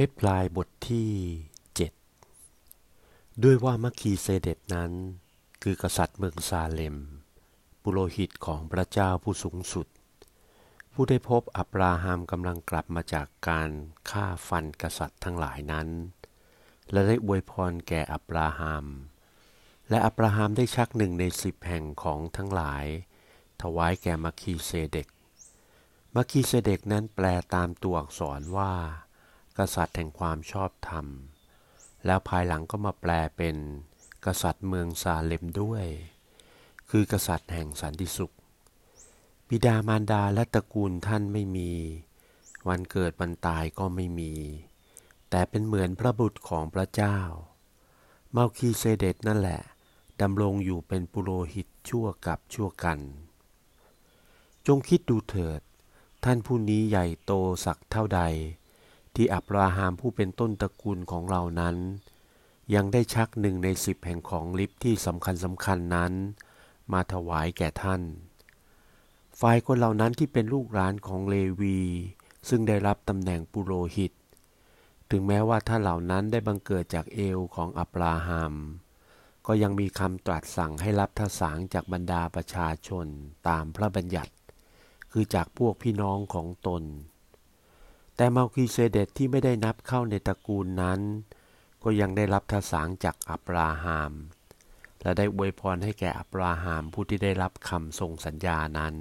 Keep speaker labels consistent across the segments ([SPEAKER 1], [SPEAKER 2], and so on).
[SPEAKER 1] ฮีบรูบทที่เจ็ดด้วยว่าเมลคีเซเดคนั้น คือกษัตริย์เมืองซาเลม ปุโรหิตของพระเจ้าผู้สูงสุด ผู้ได้พบอับราฮัมกำลังกลับมาจากการฆ่าฟันกษัตริย์ทั้งหลายนั้น และได้อวยพรแก่อับราฮัม และอับราฮัมได้ชักหนึ่งในสิบแห่งของทั้งหลาย ถวายแก่เมลคีเซเดคมัคคีเซเดกนั้นแปลตามตัวอักษรว่า กษัตริย์แห่งความชอบธรรม แล้วภายหลังก็มาแปลเป็น กษัตริย์เมืองซาเลมด้วย คือกษัตริย์แห่งสันติสุข บิดามารดาและตระกูลท่านไม่มี วันเกิดวันตายก็ไม่มี แต่เป็นเหมือนพระบุตรของพระเจ้า เมาคีเซเดตนั่นแหละดำรงอยู่เป็นปุโรหิตชั่วกับชั่วกัน จงคิดดูเถิด ท่านผู้นี้ใหญ่โตสักเท่าใด ที่อับราฮัมผู้เป็นต้นตระกูลของเรานั้น ยังได้ชักหนึ่งในสิบแห่งของลิฟที่สำคัญสำคัญนั้น มาถวายแก่ท่าน ฝ่ายคนเหล่านั้นที่เป็นลูกหลานของเลวี ซึ่งได้รับตำแหน่งปุโรหิต ถึงแม้ว่าท่านเหล่านั้นได้บังเกิดจากเอวของอับราฮัมก็ยังมีคำตรัสสั่งให้รับทสางจากบรรดาประชาชนตามพระบัญญัติ คือจากพวกพี่น้องของตน แต่มาคีเซเดตที่ไม่ได้นับเข้าในตระกูลนั้น ก็ยังได้รับทสางจากอับราฮัมและได้อวยพรให้แก่อับราฮัมผู้ที่ได้รับคำทรงสัญญานั้น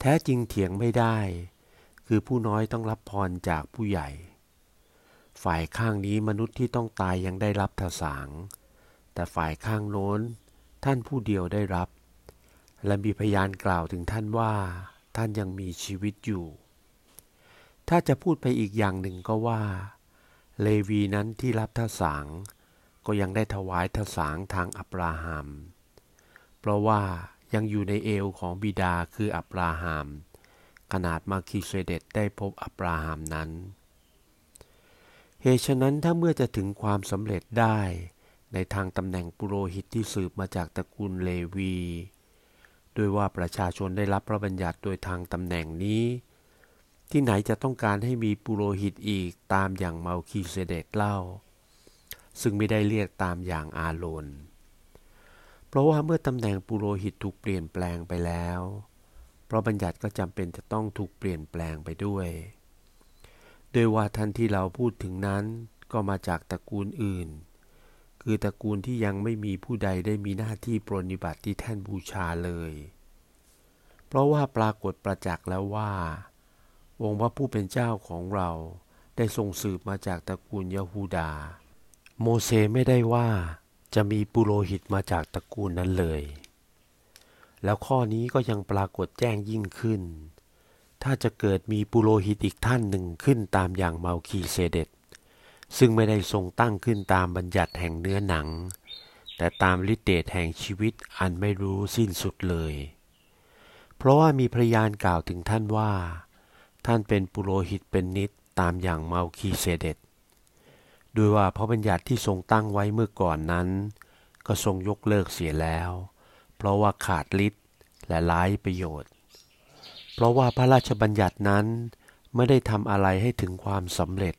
[SPEAKER 1] แท้จริงเถียงไม่ได้ คือผู้น้อยต้องรับพรจากผู้ใหญ่ ฝ่ายข้างนี้มนุษย์ที่ต้องตายยังได้รับทสาง แต่ฝ่ายข้างโน้นท่านผู้เดียวได้รับ และมีพยานกล่าวถึงท่านว่า ท่านยังมีชีวิตอยู่ ถ้าจะพูดไปอีกอย่างหนึ่งก็ว่า เลวีนั้นที่รับทสางก็ยังได้ถวายทสางทางอับราฮัม เพราะว่ายังอยู่ในเอวของบิดาคืออับราฮัมขนาดมาคิเซเดตได้พบอับราฮัมนั้น เหตุฉะนั้นถ้าเมื่อจะถึงความสำเร็จได้ ในทางตำแหน่งปุโรหิตที่สืบมาจากตระกูลเลวีโดยว่าประชาชนได้รับพระบัญญัติโดยทางตำแหน่งนี้ ที่ไหนจะต้องการให้มีปุโรหิตอีกตามอย่างเมาคีเซเดตเล่า ซึ่งไม่ได้เรียกตามอย่างอาโลนเพราะว่าเมื่อตำแหน่งปุโรหิตถูกเปลี่ยนแปลงไปแล้ว เพราะบัญญัติก็จำเป็นจะต้องถูกเปลี่ยนแปลงไปด้วย โดยว่าท่านที่เราพูดถึงนั้นก็มาจากตระกูลอื่น คือตระกูลที่ยังไม่มีผู้ใดได้มีหน้าที่ปรนิบัติที่แท่นบูชาเลย เพราะว่าปรากฏประจักษ์แล้วว่า องค์พระผู้เป็นเจ้าของเราได้ทรงสืบมาจากตระกูลยะฮูดา โมเสไม่ได้ว่าจะมีปุโรหิตมาจากตระกูลนั้นเลย แล้วข้อนี้ก็ยังปรากฏแจ้งยิ่งขึ้น ถ้าจะเกิดมีปุโรหิตอีกท่านหนึ่งขึ้นตามอย่างเมาคีเซเดตซึ่งไม่ได้ทรงตั้งขึ้นตามบัญญัติแห่งเนื้อหนัง แต่ตามฤทธิเดชแห่งชีวิตอันไม่รู้สิ้นสุดเลย เพราะว่ามีพยานกล่าวถึงท่านว่า ท่านเป็นปุโรหิตเป็นนิดตามอย่างเมาคีเซเดตด้วยว่าพระบัญญัติที่ทรงตั้งไว้เมื่อก่อนนั้น ก็ทรงยกเลิกเสียแล้ว เพราะว่าขาดฤทธิ์และร้ายประโยชน์ เพราะว่าพระราชบัญญัตินั้นไม่ได้ทำอะไรให้ถึงความสำเร็จ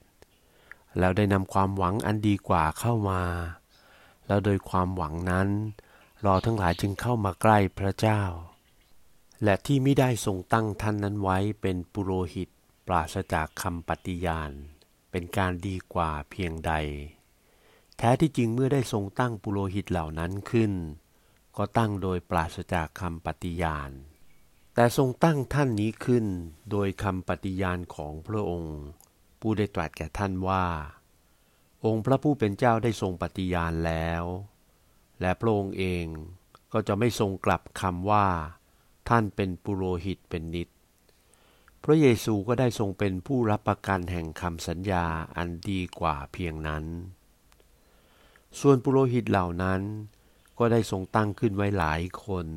[SPEAKER 1] แล้วได้นำความหวังอันดีกว่าเข้ามา แล้วโดยความหวังนั้นเราทั้งหลายจึงเข้ามาใกล้พระเจ้า และที่ไม่ได้ทรงตั้งท่านนั้นไว้เป็นปุโรหิตปราศจากคำปฏิญาณ เป็นการดีกว่าเพียงใด แท้ที่จริงเมื่อได้ทรงตั้งปุโรหิตเหล่านั้นขึ้น ก็ตั้งโดยปราศจากคำปฏิญาณ แต่ทรงตั้งท่านนี้ขึ้นโดยคำปฏิญาณของพระองค์ ผู้ได้ตรัสแก่ท่านว่า องค์พระผู้เป็นเจ้าได้ทรงปฏิญาณแล้ว และพระองค์เองก็จะไม่ทรงกลับคำว่า ท่านเป็นปุโรหิตเป็นนิด พระเยซูก็ได้ทรงเป็นผู้รับประกันแห่งคำสัญญาอันดีกว่าเพียงนั้น ส่วนปุโรหิตเหล่านั้น ก็ได้ทรงตั้งขึ้นไว้หลายคน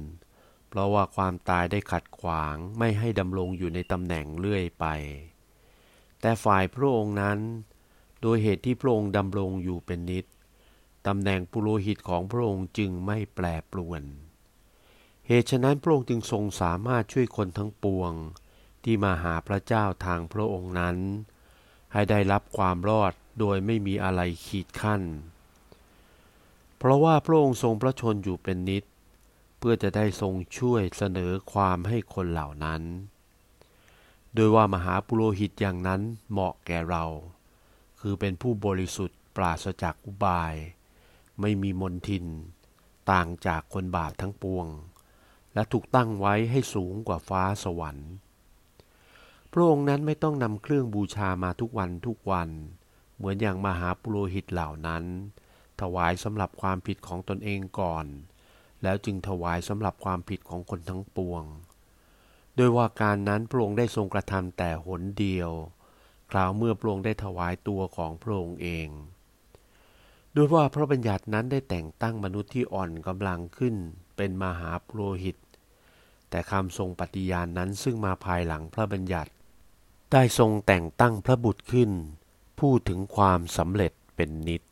[SPEAKER 1] เพราะว่าความตายได้ขัดขวางไม่ให้ดำรงอยู่ในตำแหน่งเรื่อยไป แต่ฝ่ายพระองค์นั้น โดยเหตุที่พระองค์ดำรงอยู่เป็นนิดตำแหน่งปุโรหิตของพระองค์จึงไม่แปรปรวน เหตุฉะนั้นพระองค์จึงทรงสามารถช่วยคนทั้งปวง ที่มาหาพระเจ้าทางพระองค์นั้น ให้ได้รับความรอดโดยไม่มีอะไรขีดขั้น เพราะว่าพระองค์ทรงพระชนอยู่เป็นนิด เพื่อจะได้ทรงช่วยเสนอความให้คนเหล่านั้น โดยว่ามหาปุโรหิตอย่างนั้นเหมาะแก่เรา คือเป็นผู้บริสุทธิ์ปราศจากอุบาย ไม่มีมนทิน ต่างจากคนบาปทั้งปวง และถูกตั้งไว้ให้สูงกว่าฟ้าสวรรค์ พระองค์นั้นไม่ต้องนำเครื่องบูชามาทุกวันทุกวัน เหมือนอย่างมหาปุโรหิตเหล่านั้น ถวายสำหรับความผิดของตนเองก่อน แล้วจึงถวายสำหรับความผิดของคนทั้งปวง โดยว่าการนั้นพระองค์ได้ทรงกระทำแต่หนเดียว คราวเมื่อพระองค์ได้ถวายตัวของพระองค์เอง ด้วยว่าพระบัญญัตินั้นได้แต่งตั้งมนุษย์ที่อ่อนกำลังขึ้นเป็นมหาปโรหิต แต่คำทรงปฏิญาณนนั้นซึ่งมาภายหลังพระบัญญัติ ได้ทรงแต่งตั้งพระบุตรขึ้นพูดถึงความสำเร็จเป็นนิด